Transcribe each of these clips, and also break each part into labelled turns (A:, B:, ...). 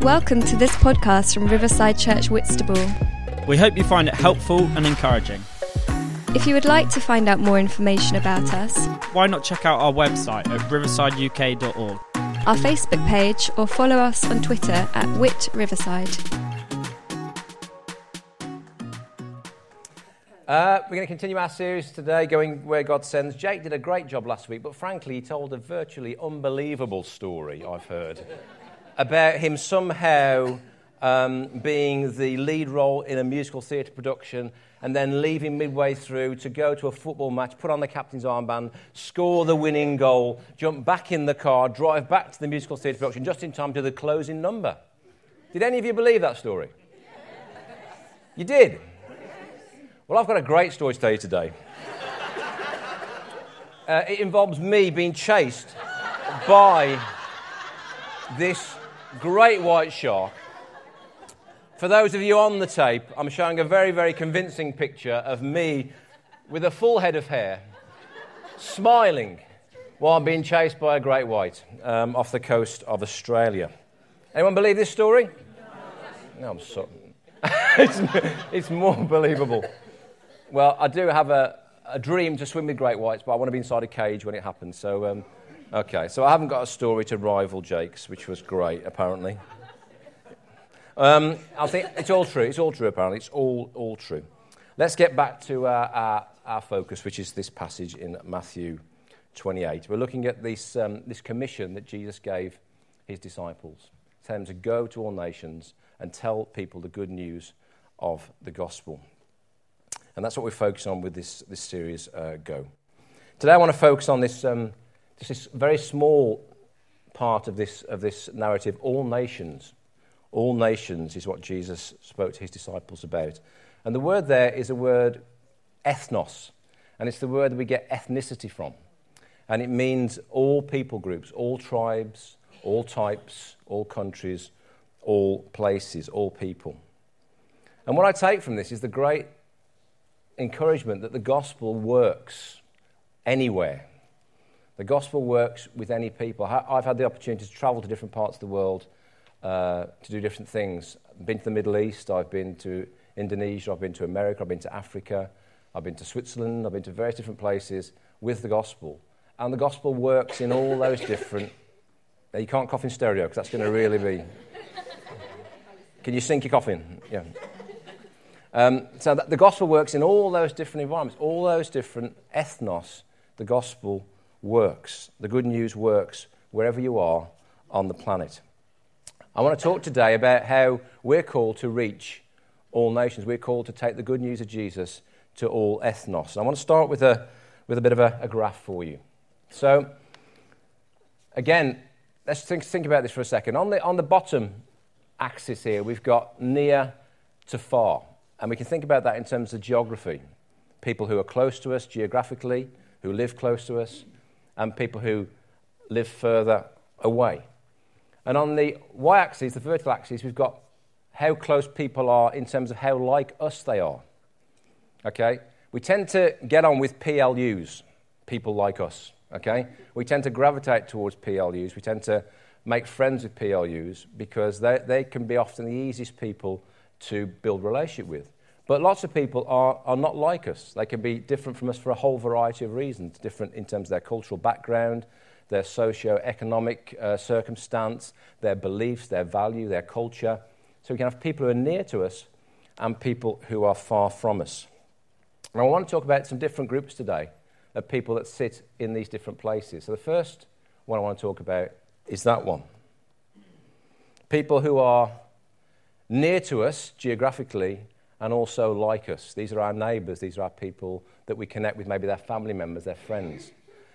A: Welcome to this podcast from Riverside Church Whitstable.
B: We hope you find it helpful and encouraging.
A: If you would like to find out more information about us,
B: Why not check out our website at riversideuk.org?
A: our Facebook page, or follow us on Twitter at Wit Riverside.
C: Uh, we're going to continue our series today, going where God sends. Jake did a great job last week, but frankly, he told a virtually unbelievable story, I've heard, about him somehow um, being the lead role in a musical theatre production and then leaving midway through to go to a football match, put on the captain's armband, score the winning goal, jump back in the car, drive back to the musical theatre production just in time to the closing number. Did any of you believe that story? You did? Well, I've got a great story to tell you today. Uh, it involves me being chased by this great white shark. For those of you on the tape, I'm showing a very, very convincing picture of me with a full head of hair, smiling while I'm being chased by a great white um, off the coast of Australia. Anyone believe this story? No, I'm sorry. it's, it's more believable. Well, I do have a, a dream to swim with great whites, but I want to be inside a cage when it happens. So, um, okay. So I haven't got a story to rival Jake's, which was great, apparently. Um, I think it's all true. It's all true, apparently. It's all, all true. Let's get back to our, our, our focus, which is this passage in Matthew 28. We're looking at this, um, this commission that Jesus gave his disciples. Tell them to go to all nations and tell people the good news of the gospel. And that's what we focus on with this, this series, uh, Go. Today I want to focus on this, um, this is a very small part of this, of this narrative, all nations. All nations is what Jesus spoke to his disciples about. And the word there is a word ethnos, and it's the word that we get ethnicity from. And it means all people groups, all tribes, all types, all countries, all places, all people. And what I take from this is the great encouragement that the gospel works anywhere. The gospel works with any people. I've had the opportunity to travel to different parts of the world uh, to do different things. I've been to the Middle East, I've been to Indonesia, I've been to America, I've been to Africa, I've been to Switzerland, I've been to various different places with the gospel. And the gospel works in all those different. Now, you can't cough in stereo because that's going to really be. Can you sync your cough in? Yeah. Um, so the gospel works in all those different environments, all those different ethnos. The gospel works. The good news works wherever you are on the planet. I want to talk today about how we're called to reach all nations. We're called to take the good news of Jesus to all ethnos. And I want to start with a, with a bit of a, a graph for you. So, again, let's think, think about this for a second. On the, on the bottom axis here, we've got near to far. And we can think about that in terms of geography. People who are close to us geographically, who live close to us, and people who live further away. And on the y axis, the vertical axis, we've got how close people are in terms of how like us they are. Okay? We tend to get on with PLUs, people like us. Okay? We tend to gravitate towards PLUs. We tend to make friends with PLUs because they, they can be often the easiest people to build relationship with. But lots of people are, are not like us. They can be different from us for a whole variety of reasons, different in terms of their cultural background, their socio-economic uh, circumstance, their beliefs, their value, their culture. So we can have people who are near to us and people who are far from us. And I want to talk about some different groups today of people that sit in these different places. So the first one I want to talk about is that one. People who are near to us geographically and also like us. These are our neighbours, these are our people that we connect with, maybe their family members, their friends.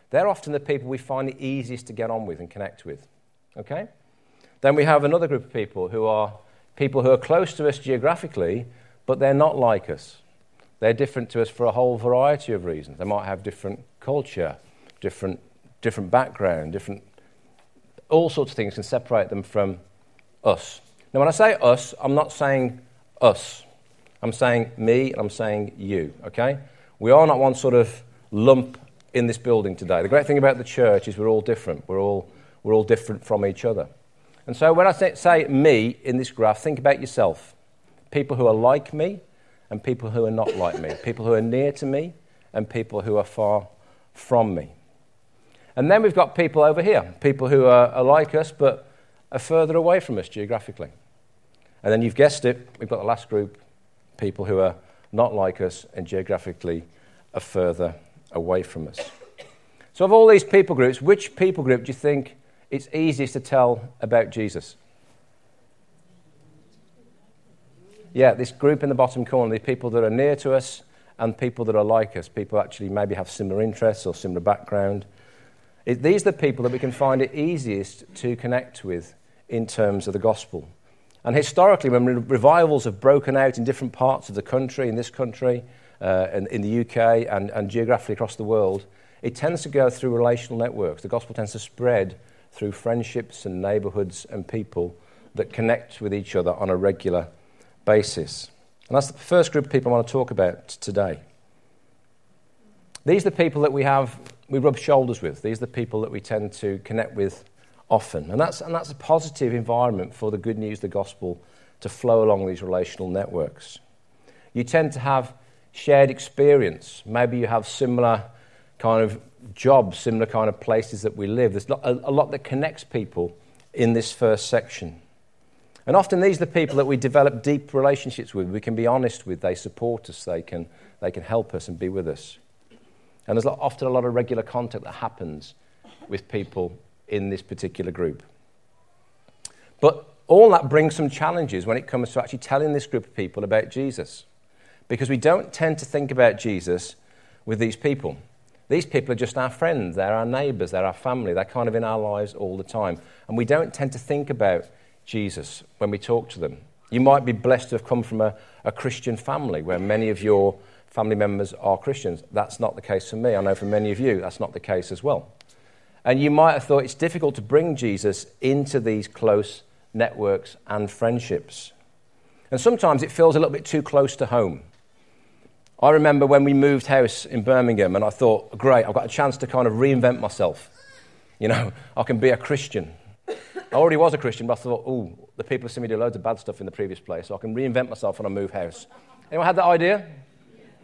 C: They're often the people we find the easiest to get on with and connect with. Okay? Then we have another group of people who are people who are close to us geographically, but they're not like us. They're different to us for a whole variety of reasons. They might have different culture, different, different background, different. All sorts of things can separate them from us. Now, when I say us, I'm not saying us. I'm saying me and I'm saying you, okay? We are not one sort of lump in this building today. The great thing about the church is we're all different. We're all, we're all different from each other. And so when I say, say me in this graph, think about yourself. People who are like me and people who are not like me. People who are near to me and people who are far from me. And then we've got people over here, people who are, are like us but are further away from us geographically. And then you've guessed it, we've got the last group, people who are not like us and geographically are further away from us. So, of all these people groups, which people group do you think it's easiest to tell about Jesus? Yeah, this group in the bottom corner, the people that are near to us and people that are like us, people actually maybe have similar interests or similar background. It, these are the people that we can find it easiest to connect with in terms of the gospel. And historically, when revivals have broken out in different parts of the country, in this country, uh, in, in, the UK, and, and geographically across the world, it tends to go through relational networks. The gospel tends to spread through friendships and neighborhoods and people that connect with each other on a regular basis. And that's the first group of people I want to talk about today. These are the people that we have, we rub shoulders with. These are the people that we tend to connect with often. And that's, and that's a positive environment for the good news, the gospel, to flow along these relational networks. You tend to have shared experience. Maybe you have similar kind of jobs, similar kind of places that we live. There's a, lot that connects people in this first section. And often these are the people that we develop deep relationships with. We can be honest with. They support us. They can, they can help us and be with us. And there's often a lot of regular contact that happens with people in this particular group. But all that brings some challenges when it comes to actually telling this group of people about Jesus. Because we don't tend to think about Jesus with these people. These people are just our friends, they're our neighbours, they're our family, they're kind of in our lives all the time. And we don't tend to think about Jesus when we talk to them. You might be blessed to have come from a, a Christian family where many of your family members are Christians. That's not the case for me. I know for many of you that's not the case as well. And you might have thought it's difficult to bring Jesus into these close networks and friendships. And sometimes it feels a little bit too close to home. I remember when we moved house in Birmingham, and I thought, great, I've got a chance to kind of reinvent myself. You know, I can be a Christian. I already was a Christian, but I thought, oh, the people have seen me do loads of bad stuff in the previous place, so I can reinvent myself when I move house. Anyone had that idea?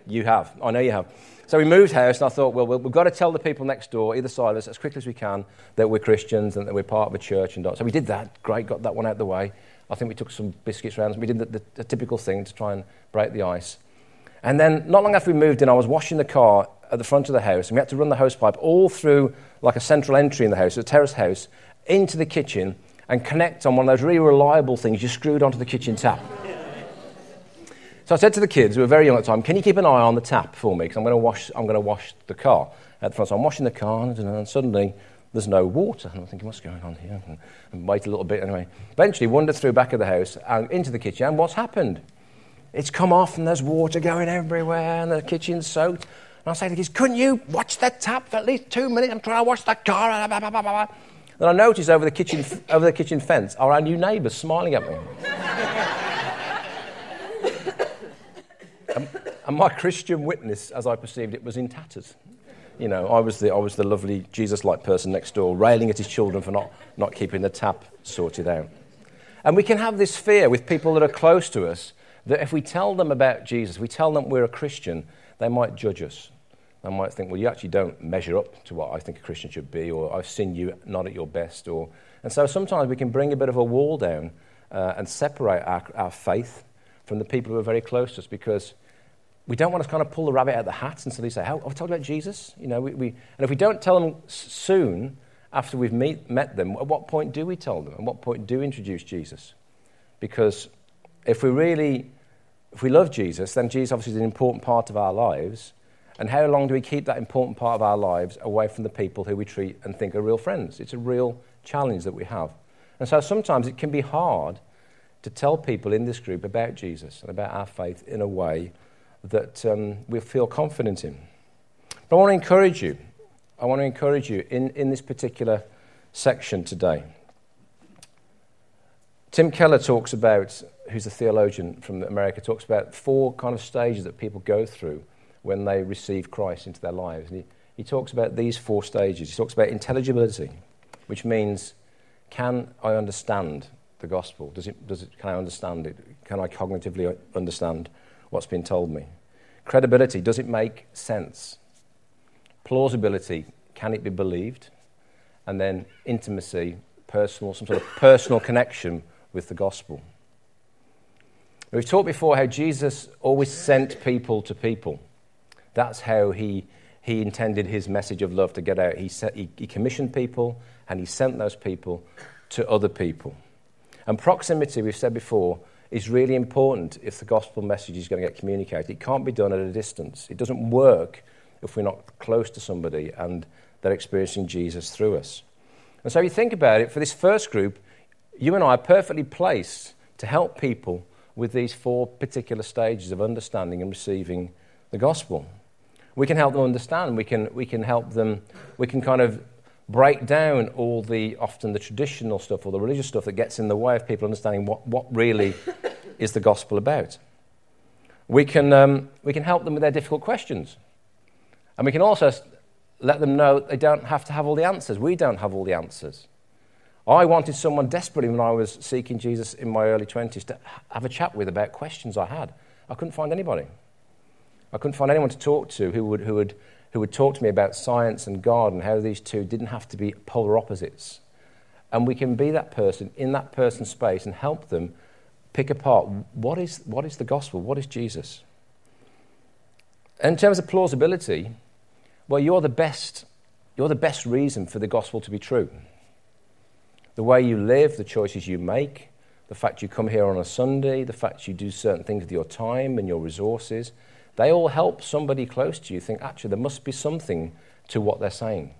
C: You have. I know you have. So we moved house, and I thought, well, we've got to tell the people next door, either side of us, as quickly as we can, that we're Christians and that we're part of a church. And so we did that. Great, got that one out of the way. I think we took some biscuits around. We did the, the, the typical thing to try and break the ice. And then, not long after we moved in, I was washing the car at the front of the house, and we had to run the hose pipe all through like a central entry in the house, a terrace house, into the kitchen and connect on one of those really reliable things you screwed onto the kitchen tap. So I said to the kids, who were very young at the time, can you keep an eye on the tap for me? Because I'm going to wash, I'm going to wash the car at the front. So I'm washing the car, and suddenly there's no water. And I'm thinking, what's going on here? And, wait a little bit anyway. Eventually, wandered through back of the house and into the kitchen, and what's happened? It's come off, and there's water going everywhere, and the kitchen's soaked. And I say to the kids, couldn't you watch that tap for at least two minutes? I'm trying to wash the car. And then I noticed over the kitchen, over the kitchen fence are our new neighbours smiling at me. And my Christian witness, as I perceived it, was in tatters. You know, I was the, I was the lovely Jesus like person next door, railing at his children for not, not keeping the tap sorted out. And we can have this fear with people that are close to us that if we tell them about Jesus, we tell them we're a Christian, they might judge us. They might think, well, you actually don't measure up to what I think a Christian should be, or I've seen you not at your best. Or... And so sometimes we can bring a bit of a wall down uh, and separate our, our faith from the people who are very close to us because we don't want to kind of pull the rabbit out of the hat and suddenly say, "How? Have we told about Jesus?" You know, we, we, and if we don't tell them soon after we've meet, met them, at what point do we tell them? At what point do we introduce Jesus? Because if we really, if we love Jesus, then Jesus obviously is an important part of our lives. And how long do we keep that important part of our lives away from the people who we treat and think are real friends? It's a real challenge that we have. And so sometimes it can be hard to tell people in this group about Jesus and about our faith in a way that um, we feel confident in. But I want to encourage you. I want to encourage you in, in this particular section today. Tim Keller talks about, who's a theologian from America, talks about four kind of stages that people go through when they receive Christ into their lives. And he, he talks about these four stages. He talks about intelligibility, which means can I understand the gospel? Does it, does it, can I understand it? Can I cognitively understand what's been told me? Credibility, does it make sense? Plausibility, can it be believed? And then intimacy, personal, some sort of personal connection with the gospel. We've talked before how Jesus always sent people to people. That's how he, he intended his message of love to get out. He, set, he, he commissioned people and he sent those people to other people. And proximity, we've said before, is really important if the gospel message is going to get communicated. It can't be done at a distance. It doesn't work if we're not close to somebody and they're experiencing Jesus through us. And so, if you think about it, for this first group, you and I are perfectly placed to help people with these four particular stages of understanding and receiving the gospel. We can help them understand, we can, we can help them, we can kind of break down all the often the traditional stuff or the religious stuff that gets in the way of people understanding what, what really is the gospel about. We can, um, we can help them with their difficult questions. And we can also let them know they don't have to have all the answers. We don't have all the answers. I wanted someone desperately when I was seeking Jesus in my early 20s to have a chat with about questions I had. I couldn't find anybody. I couldn't find anyone to talk to who would, who would who would talk to me about science and God and how these two didn't have to be polar opposites. And we can be that person in that person's space and help them pick apart what is, what is the gospel? What is Jesus? In terms of plausibility, well, you're the best, you're the best reason for the gospel to be true. The way you live, the choices you make, the fact you come here on a Sunday, the fact you do certain things with your time and your resources, they all help somebody close to you think, actually, there must be something to what they're saying.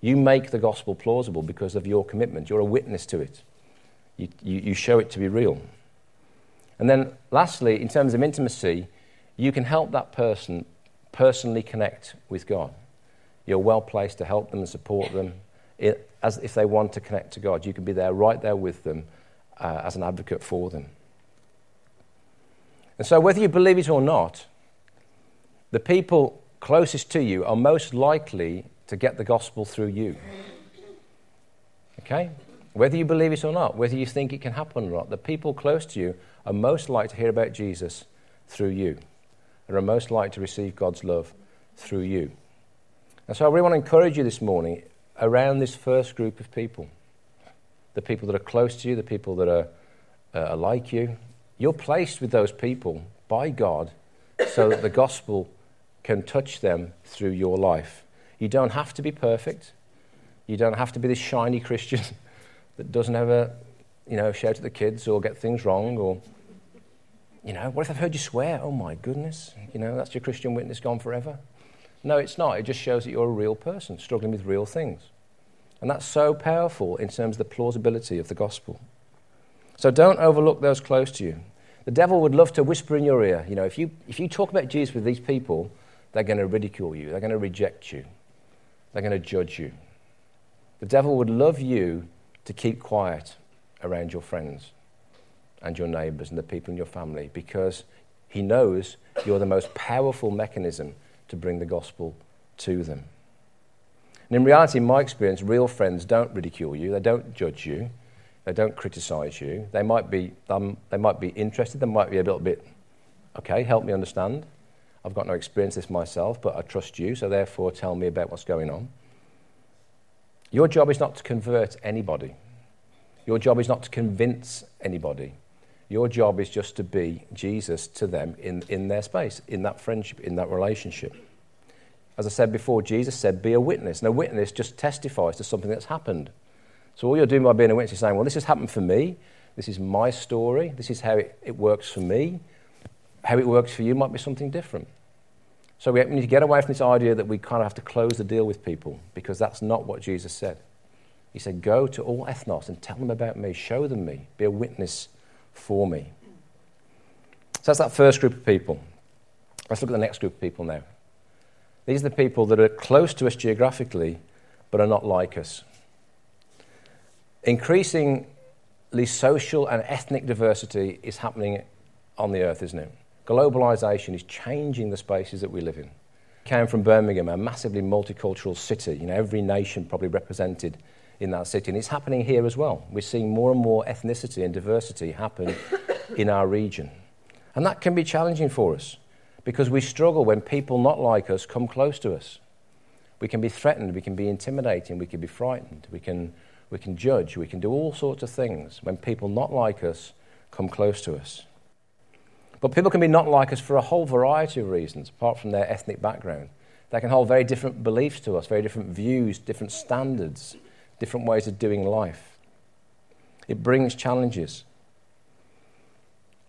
C: You make the gospel plausible because of your commitment. You're a witness to it. You, you, you show it to be real. And then, lastly, in terms of intimacy, you can help that person personally connect with God. You're well placed to help them and support them it, as if they want to connect to God. You can be there, right there with them, uh, as an advocate for them. And so, whether you believe it or not, the people closest to you are most likely to get the gospel through you. Okay? Whether you believe it or not, whether you think it can happen or not, the people close to you are most likely to hear about Jesus through you and are most likely to receive God's love through you. And so I really want to encourage you this morning around this first group of people the people that are close to you, the people that are, uh, are like you. You're placed with those people by God so that the gospel can touch them through your life. You don't have to be perfect. You don't have to be this shiny Christian that doesn't ever, you know, shout at the kids or get things wrong or, you know, what if I've heard you swear? Oh my goodness, you know, that's your Christian witness gone forever. No, it's not. It just shows that you're a real person struggling with real things. And that's so powerful in terms of the plausibility of the gospel. So don't overlook those close to you. The devil would love to whisper in your ear, you know, if you, if you talk about Jesus with these people, they're going to ridicule you, they're going to reject you, they're going to judge you. The devil would love you to keep quiet around your friends and your neighbors and the people in your family because he knows you're the most powerful mechanism to bring the gospel to them. And in reality, in my experience, real friends don't ridicule you, they don't judge you, they don't criticize you. They might be, um, they might be interested, they might be a little bit, okay, help me understand. I've got no experience this myself, but I trust you, so therefore tell me about what's going on. Your job is not to convert anybody. Your job is not to convince anybody. Your job is just to be Jesus to them in, in their space, in that friendship, in that relationship. As I said before, Jesus said, be a witness. And a witness just testifies to something that's happened. So all you're doing by being a witness is saying, well, this has happened for me. This is my story. This is how it, it works for me how it works for you might be something different. So we need to get away from this idea that we kind of have to close the deal with people because that's not what Jesus said. He said, Go to all ethnos and tell them about me, show them me, be a witness for me. So that's that first group of people. Let's look at the next group of people now. These are the people that are close to us geographically but are not like us. Increasingly social and ethnic diversity is happening on the earth, isn't it? Globalization is changing the spaces that we live in. I came from Birmingham, a massively multicultural city, you know, every nation probably represented in that city. And it's happening here as well. We're seeing more and more ethnicity and diversity happen in our region. And that can be challenging for us because we struggle when people not like us come close to us. We can be threatened, we can be intimidating, we can be frightened, we can, we can judge, we can do all sorts of things when people not like us come close to us. But people can be not like us for a whole variety of reasons, apart from their ethnic background. They can hold very different beliefs to us, very different views, different standards, different ways of doing life. It brings challenges.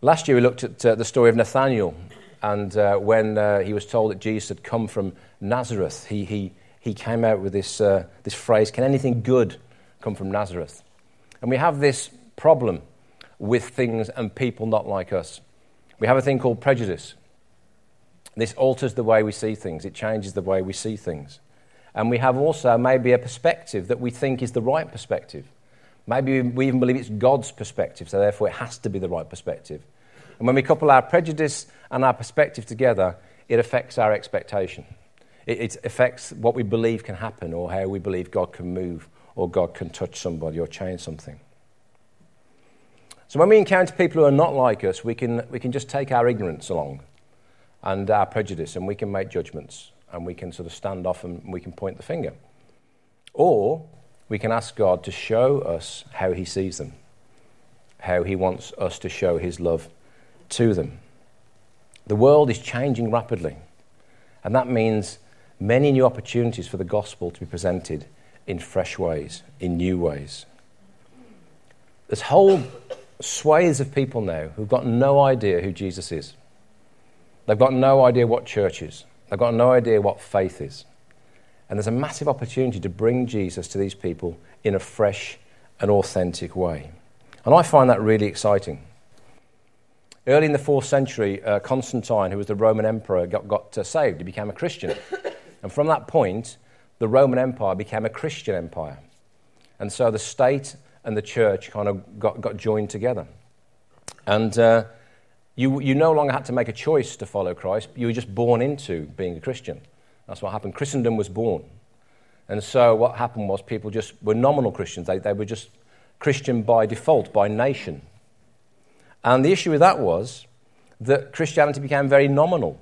C: Last year we looked at uh, the story of Nathaniel, and uh, when uh, he was told that Jesus had come from Nazareth, he, he, he came out with this, uh, this phrase Can anything good come from Nazareth? And we have this problem with things and people not like us. We have a thing called prejudice. This alters the way we see things, it changes the way we see things. And we have also maybe a perspective that we think is the right perspective. Maybe we even believe it's God's perspective, so therefore it has to be the right perspective. And when we couple our prejudice and our perspective together, it affects our expectation. It, it, affects what we believe can happen or how we believe God can move or God can touch somebody or change something. So when we encounter people who are not like us, we can, we can just take our ignorance along and our prejudice and we can make judgments and we can sort of stand off and we can point the finger. Or we can ask God to show us how He sees them, how He wants us to show His love to them. The world is changing rapidly, and that means many new opportunities for the gospel to be presented in fresh ways, in new ways. There's whole swathes of people now who've got no idea who Jesus is. They've got no idea what church is. They've got no idea what faith is. And there's a massive opportunity to bring Jesus to these people in a fresh and authentic way. And I find that really exciting. Early in the fourth century, uh, Constantine, who was the Roman emperor, got, got uh, saved. He became a Christian. and from that point, the Roman Empire became a Christian empire. And so the state and the church kind of got, got joined together. And uh, you, you no longer had to make a choice to follow Christ, you were just born into being a Christian. That's what happened. Christendom was born. And so what happened was people just were nominal Christians. They, they were just Christian by default, by nation. And the issue with that was that Christianity became very nominal.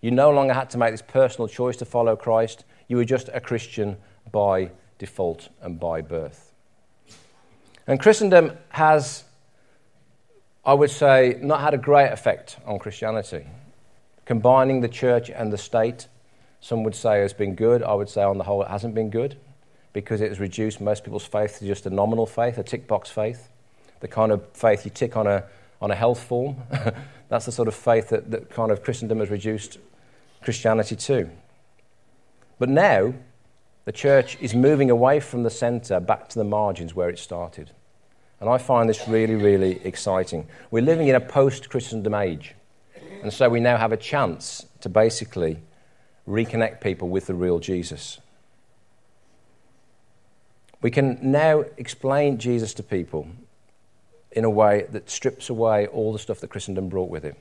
C: You no longer had to make this personal choice to follow Christ. You were just a Christian by default and by birth. And Christendom has, I would say, not had a great effect on Christianity. Combining the church and the state some would say has been good. I would say, on the whole, it hasn't been good because it has reduced most people's faith to just a nominal faith, a tick box faith, the kind of faith you tick on a, on a health form. That's the sort of faith that, that kind of Christendom has reduced Christianity to. But now, the church is moving away from the centre back to the margins where it started. And I find this really, really exciting. We're living in a post Christendom age. And so we now have a chance to basically reconnect people with the real Jesus. We can now explain Jesus to people in a way that strips away all the stuff that Christendom brought with it.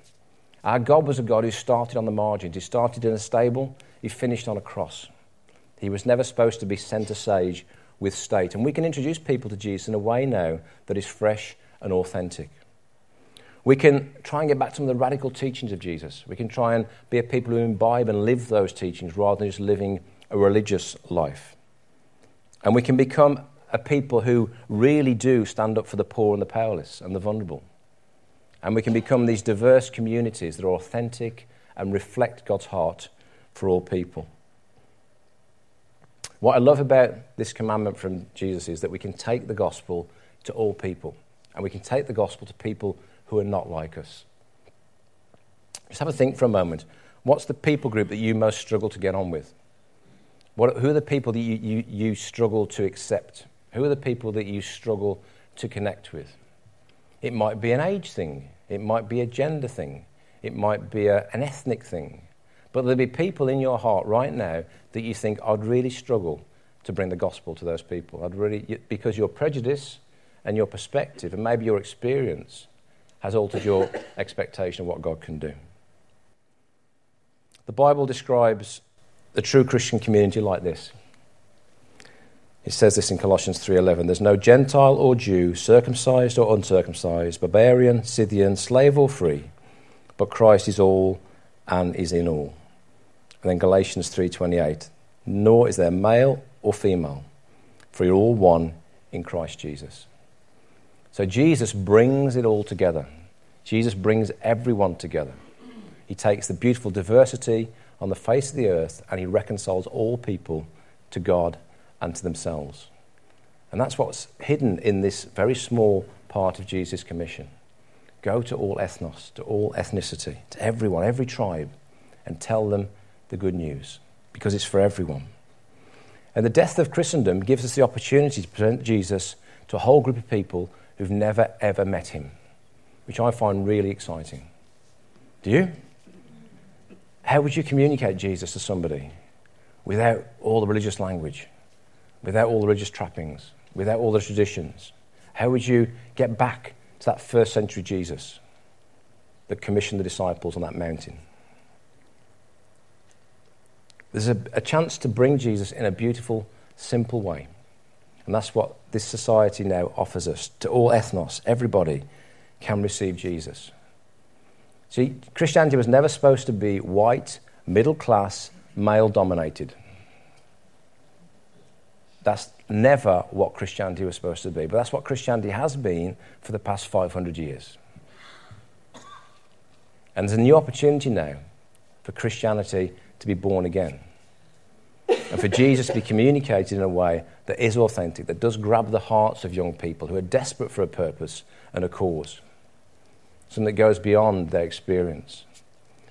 C: Our God was a God who started on the margins. He started in a stable, he finished on a cross. He was never supposed to be centre stage with state. And we can introduce people to Jesus in a way now that is fresh and authentic. We can try and get back to some of the radical teachings of Jesus. We can try and be a people who imbibe and live those teachings rather than just living a religious life. And we can become a people who really do stand up for the poor and the powerless and the vulnerable. And we can become these diverse communities that are authentic and reflect God's heart for all people. What I love about this commandment from Jesus is that we can take the gospel to all people. And we can take the gospel to people who are not like us. Just have a think for a moment. What's the people group that you most struggle to get on with? What, who are the people that you, you, you struggle to accept? Who are the people that you struggle to connect with? It might be an age thing, it might be a gender thing, it might be a, an ethnic thing. But there'll be people in your heart right now that you think, I'd really struggle to bring the gospel to those people. I'd really, because your prejudice and your perspective and maybe your experience has altered your expectation of what God can do. The Bible describes the true Christian community like this It says this in Colossians 3:11. There's no Gentile or Jew, circumcised or uncircumcised, barbarian, Scythian, slave or free, but Christ is all and is in all. And then Galatians 3:28. Nor is there male or female, for you're all one in Christ Jesus. So Jesus brings it all together. Jesus brings everyone together. He takes the beautiful diversity on the face of the earth and he reconciles all people to God and to themselves. And that's what's hidden in this very small part of Jesus' commission. Go to all ethnos, to all ethnicity, to everyone, every tribe, and tell them the good news, because it's for everyone. And the death of Christendom gives us the opportunity to present Jesus to a whole group of people who've never, ever met him, which I find really exciting. Do you? How would you communicate Jesus to somebody without all the religious language? without all the religious trappings, without all the traditions? How would you get back to that first century Jesus that commissioned the disciples on that mountain? There's a, a chance to bring Jesus in a beautiful, simple way. And that's what this society now offers us to all ethnos. Everybody can receive Jesus. See, Christianity was never supposed to be white, middle class, male dominated. That's never what Christianity was supposed to be, but that's what Christianity has been for the past 500 years. And there's a new opportunity now for Christianity to be born again. And for Jesus to be communicated in a way that is authentic, that does grab the hearts of young people who are desperate for a purpose and a cause, something that goes beyond their experience.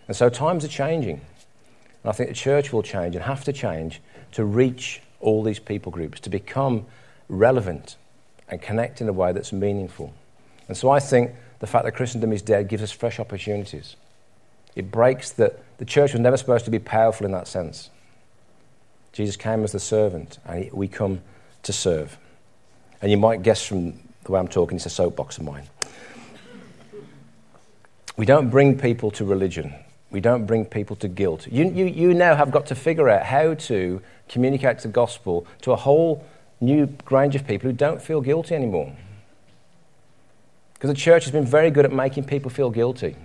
C: And so times are changing. And I think the church will change and have to change to reach all these people groups to become relevant and connect in a way that's meaningful. And so I think the fact that Christendom is dead gives us fresh opportunities. It breaks that the church was never supposed to be powerful in that sense. Jesus came as the servant, and we come to serve. And you might guess from the way I'm talking, it's a soapbox of mine. We don't bring people to religion. We don't bring people to guilt. You, you, you now have got to figure out how to communicate the gospel to a whole new range of people who don't feel guilty anymore. Because the church has been very good at making people feel guilty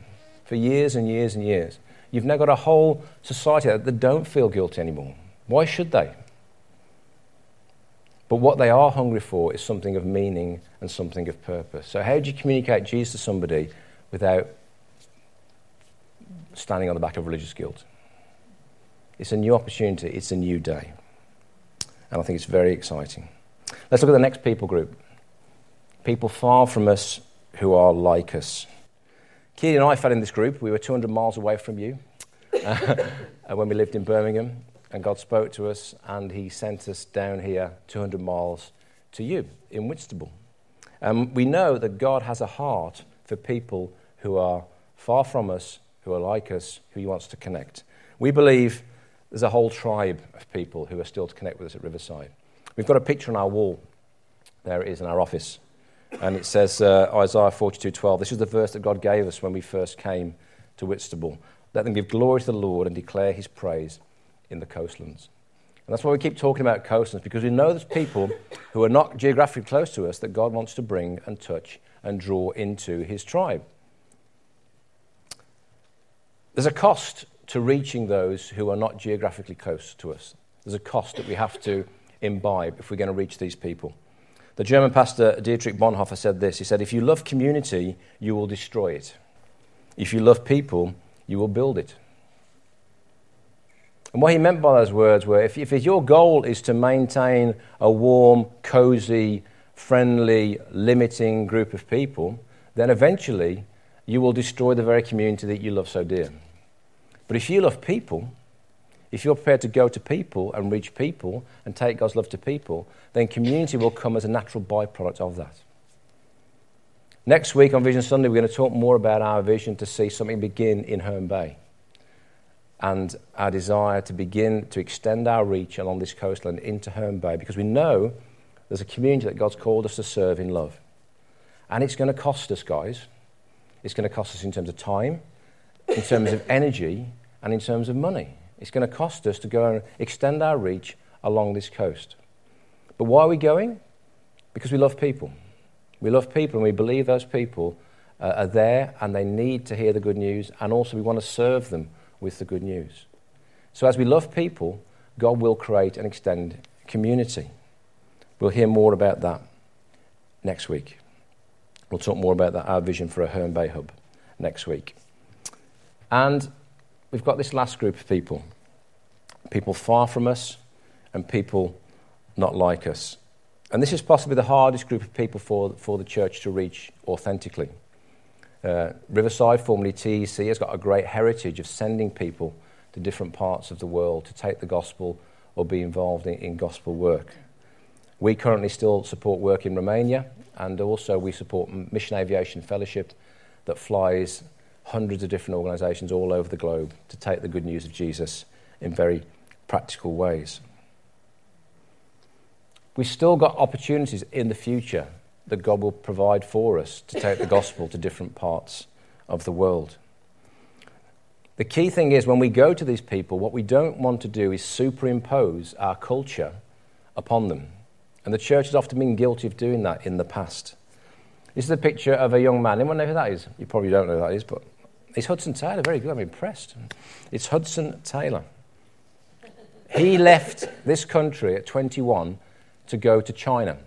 C: for years and years and years. You've now got a whole society that don't feel guilty anymore. Why should they? But what they are hungry for is something of meaning and something of purpose. So, how do you communicate Jesus to somebody without standing on the back of religious guilt? It's a new opportunity, it's a new day. And I think it's very exciting. Let's look at the next people group people far from us who are like us. Keely and I fell in this group. We were 200 miles away from you uh, when we lived in Birmingham, and God spoke to us, and He sent us down here 200 miles to you in Whitstable. Um, we know that God has a heart for people who are far from us, who are like us, who He wants to connect. We believe there's a whole tribe of people who are still to connect with us at Riverside. We've got a picture on our wall. There it is in our office. And it says, uh, Isaiah 42:12. This is the verse that God gave us when we first came to Whitstable. Let them give glory to the Lord and declare his praise in the coastlands. And that's why we keep talking about coastlands, because we know there's people who are not geographically close to us that God wants to bring and touch and draw into his tribe. There's a cost to reaching those who are not geographically close to us. There's a cost that we have to imbibe if we're going to reach these people. The German pastor Dietrich Bonhoeffer said this He said, If you love community, you will destroy it. If you love people, you will build it. And what he meant by those words were if, if your goal is to maintain a warm, cozy, friendly, limiting group of people, then eventually you will destroy the very community that you love so dear. But if you love people, if you're prepared to go to people and reach people and take God's love to people, then community will come as a natural byproduct of that. Next week on Vision Sunday, we're going to talk more about our vision to see something begin in Herne Bay and our desire to begin to extend our reach along this coastline into Herne Bay because we know there's a community that God's called us to serve in love. And it's going to cost us, guys. It's going to cost us in terms of time, in terms of energy, and in terms of money. It's going to cost us to go and extend our reach along this coast. But why are we going? Because we love people. We love people and we believe those people uh, are there and they need to hear the good news, and also we want to serve them with the good news. So, as we love people, God will create and extend community. We'll hear more about that next week. We'll talk more about that, our vision for a Herne Bay hub next week. And we've got this last group of people people far from us and people not like us. And this is possibly the hardest group of people for, for the church to reach authentically. Uh, Riverside, formerly TEC, has got a great heritage of sending people to different parts of the world to take the gospel or be involved in, in gospel work. We currently still support work in Romania, and also we support Mission Aviation Fellowship that flies hundreds of different organisations all over the globe to take the good news of Jesus in very practical ways. We've still got opportunities in the future that God will provide for us to take the gospel to different parts of the world. The key thing is when we go to these people, what we don't want to do is superimpose our culture upon them. And the church has often been guilty of doing that in the past. This is a picture of a young man. Anyone know who that is? You probably don't know who that is, but it's Hudson Taylor. Very good. I'm impressed. It's Hudson Taylor. He left this country at 21 to go to China.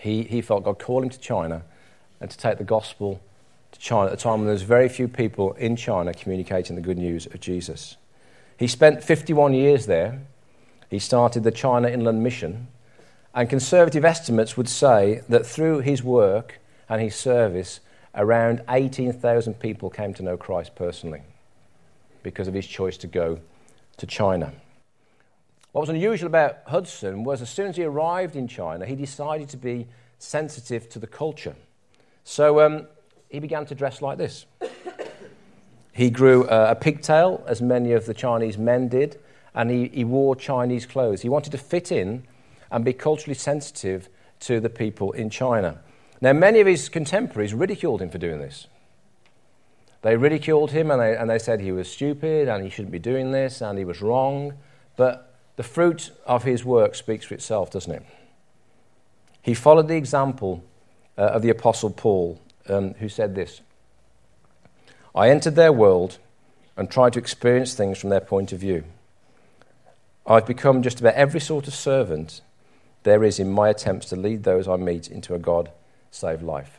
C: He, he felt God called him to China and to take the gospel to China at a time when there was very few people in China communicating the good news of Jesus. He spent 51 years there. He started the China Inland Mission, and conservative estimates would say that through his work and his service, around 18,000 people came to know Christ personally because of his choice to go to China. What was unusual about Hudson was as soon as he arrived in China, he decided to be sensitive to the culture. So um, he began to dress like this. he grew uh, a pigtail, as many of the Chinese men did, and he, he wore Chinese clothes. He wanted to fit in and be culturally sensitive to the people in China. Now, many of his contemporaries ridiculed him for doing this. They ridiculed him and they, and they said he was stupid and he shouldn't be doing this and he was wrong. But the fruit of his work speaks for itself, doesn't it? He followed the example uh, of the Apostle Paul um, who said this I entered their world and tried to experience things from their point of view. I've become just about every sort of servant there is in my attempts to lead those I meet into a God saved life.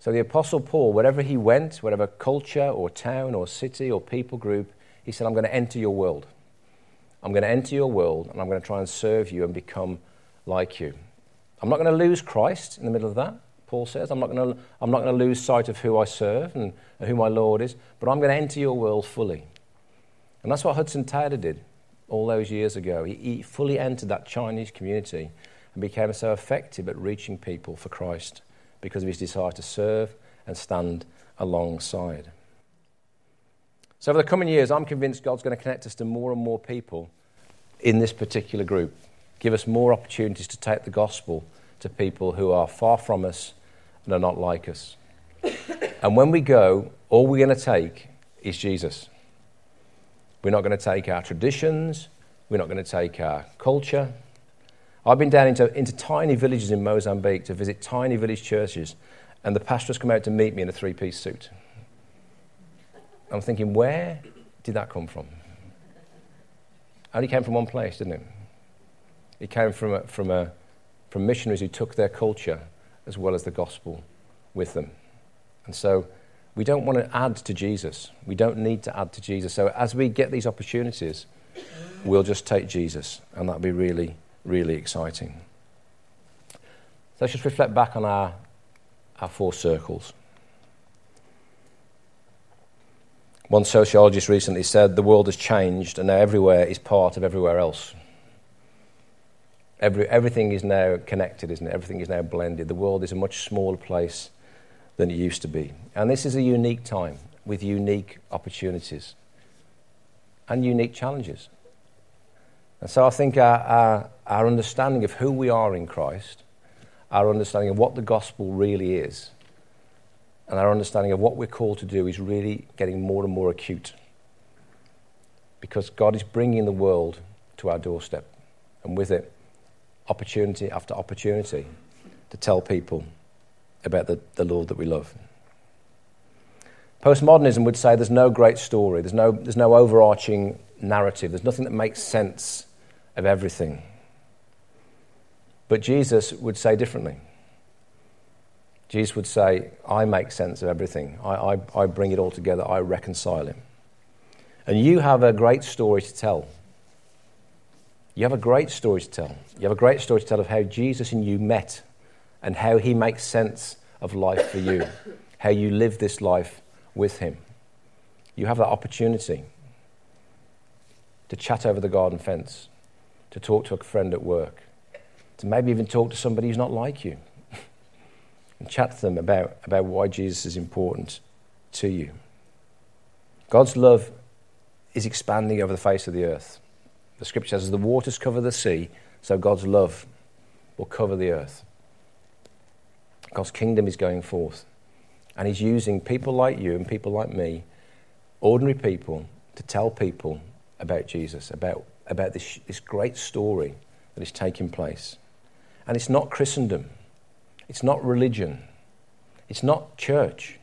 C: So the Apostle Paul, wherever he went, whatever culture or town or city or people group, he said, I'm going to enter your world. I'm going to enter your world and I'm going to try and serve you and become like you. I'm not going to lose Christ in the middle of that. Paul says. I'm not going to, I'm not going to lose sight of who I serve and who my Lord is, but I'm going to enter your world fully. And that's what Hudson Taylor did all those years ago. He, he fully entered that Chinese community and became so effective at reaching people for Christ because of his desire to serve and stand alongside. So, over the coming years, I'm convinced God's going to connect us to more and more people in this particular group, give us more opportunities to take the gospel to people who are far from us and are not like us. And when we go, all we're going to take is Jesus. We're not going to take our traditions, we're not going to take our culture. I've been down into, into tiny villages in Mozambique to visit tiny village churches, and the pastor has come out to meet me in a three piece suit. I'm thinking, where did that come from? Only came from one place, didn't it? It came from a, from, a, from missionaries who took their culture as well as the gospel with them. And so we don't want to add to Jesus. We don't need to add to Jesus. So as we get these opportunities, we'll just take Jesus, and that'll be really, really exciting. So let's just reflect back on our, our four circles. One sociologist recently said the world has changed, and now everywhere is part of everywhere else. Every, everything is now connected, isn't it? Everything is now blended. The world is a much smaller place than it used to be. And this is a unique time with unique opportunities and unique challenges. And so I think our, our, our, understanding of who we are in Christ, our understanding of what the gospel really is, and our understanding of what we're called to do is really getting more and more acute. Because God is bringing the world to our doorstep, and with it, opportunity after opportunity to tell people about the, the Lord that we love. Postmodernism would say there's no great story, there's no, there's no overarching narrative, there's nothing that makes sense of everything. But Jesus would say differently. Jesus would say, I make sense of everything. I, I, I bring it all together. I reconcile it. And you have a great story to tell. You have a great story to tell. You have a great story to tell of how Jesus and you met and how he makes sense of life for you, how you live this life with him. You have that opportunity to chat over the garden fence, to talk to a friend at work, to maybe even talk to somebody who's not like you and chat to them about, about why Jesus is important to you. God's love is expanding over the face of the earth. The scripture says, the waters cover the sea, so God's love will cover the earth. God's kingdom is going forth. And He's using people like you and people like me, ordinary people, to tell people about Jesus, about, about this, this great story that is taking place. And it's not Christendom, it's not religion, it's not church,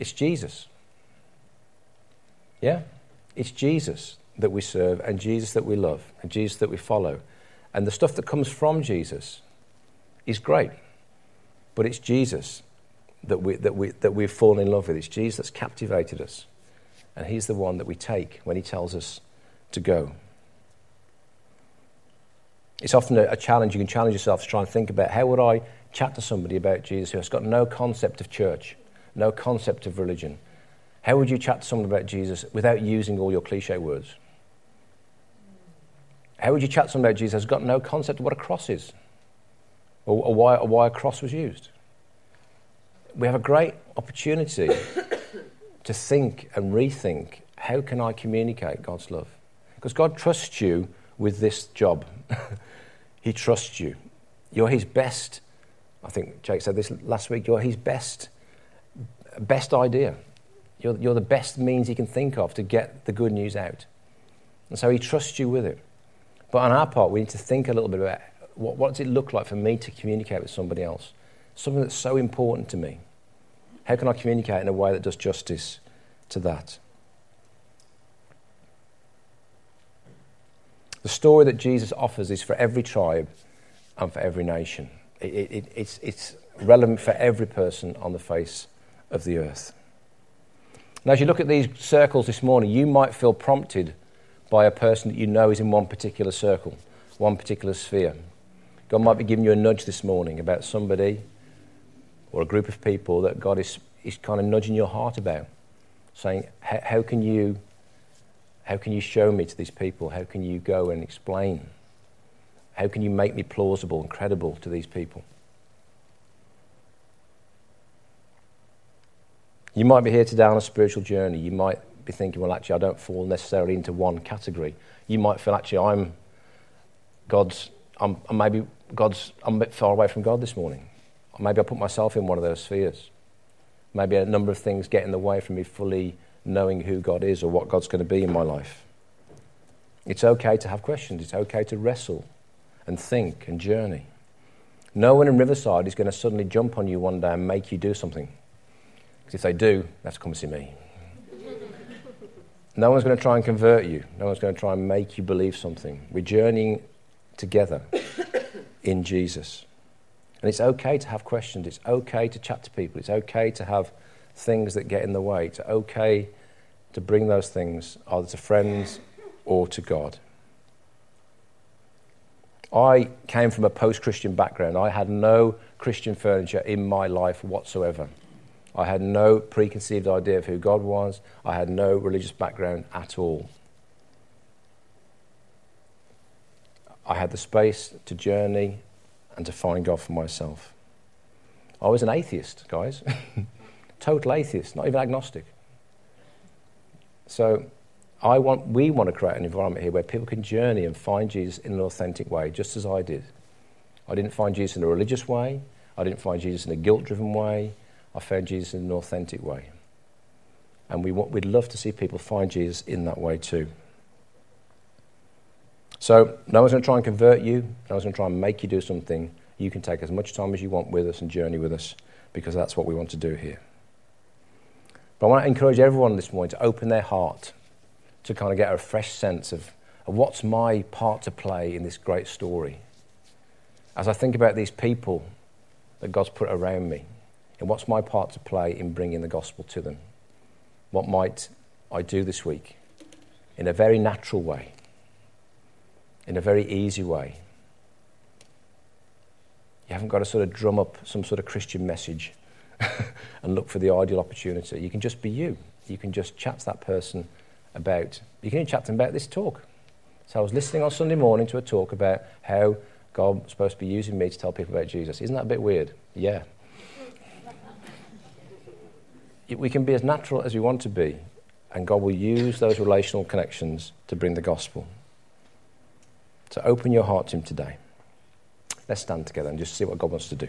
C: it's Jesus. Yeah? It's Jesus that we serve, and Jesus that we love, and Jesus that we follow. And the stuff that comes from Jesus is great. But it's Jesus that, we, that, we, that we've fallen in love with. It's Jesus that's captivated us. And He's the one that we take when He tells us to go. It's often a, a challenge. You can challenge yourself to try and think about how would I chat to somebody about Jesus who has got no concept of church, no concept of religion. How would you chat to someone about Jesus without using all your cliche words? How would you chat to someone about Jesus who has got no concept of what a cross is or, or, why, or why a cross was used? We have a great opportunity to think and rethink how can I communicate God's love? Because God trusts you with this job. he trusts you. You're his best, I think Jake said this last week, you're his best, best idea. You're, you're the best means he can think of to get the good news out. And so he trusts you with it. But on our part, we need to think a little bit about what, what does it look like for me to communicate with somebody else? Something that's so important to me. How can I communicate in a way that does justice to that? The story that Jesus offers is for every tribe and for every nation. It, it, it's, it's relevant for every person on the face of the earth. Now, as you look at these circles this morning, you might feel prompted by a person that you know is in one particular circle, one particular sphere. God might be giving you a nudge this morning about somebody or a group of people that God is, is kind of nudging your heart about, saying, How can you how can you show me to these people? How can you go and explain? How can you make me plausible and credible to these people? You might be here today on a spiritual journey. You might be thinking, well, actually, I don't fall necessarily into one category. You might feel, actually, I'm God's, I'm, maybe God's, I'm a bit far away from God this morning. Or maybe I put myself in one of those spheres. Maybe a number of things get in the way from me fully knowing who God is or what God's going to be in my life. It's okay to have questions. It's okay to wrestle and think and journey. No one in Riverside is going to suddenly jump on you one day and make you do something. Because if they do, that's come see me. no one's going to try and convert you. No one's going to try and make you believe something. We're journeying together in Jesus. And it's okay to have questions. It's okay to chat to people. It's okay to have things that get in the way. It's okay to bring those things either to friends or to God. I came from a post Christian background. I had no Christian furniture in my life whatsoever. I had no preconceived idea of who God was. I had no religious background at all. I had the space to journey and to find God for myself. I was an atheist, guys. Total atheist, not even agnostic. So I want, we want to create an environment here where people can journey and find Jesus in an authentic way, just as I did. I didn't find Jesus in a religious way. I didn't find Jesus in a guilt driven way. I found Jesus in an authentic way. And we want, we'd love to see people find Jesus in that way too. So, no one's going to try and convert you, no one's going to try and make you do something. You can take as much time as you want with us and journey with us because that's what we want to do here. But I want to encourage everyone this morning to open their heart to kind of get a fresh sense of, of what's my part to play in this great story. As I think about these people that God's put around me, and what's my part to play in bringing the gospel to them? What might I do this week in a very natural way, in a very easy way? You haven't got to sort of drum up some sort of Christian message and look for the ideal opportunity. You can just be you. You can just chat to that person about, you can even chat to them about this talk. So I was listening on Sunday morning to a talk about how God was supposed to be using me to tell people about Jesus. Isn't that a bit weird? Yeah. we can be as natural as we want to be, and God will use those relational connections to bring the gospel. So open your heart to Him today. Let's stand together and just see what God wants to do.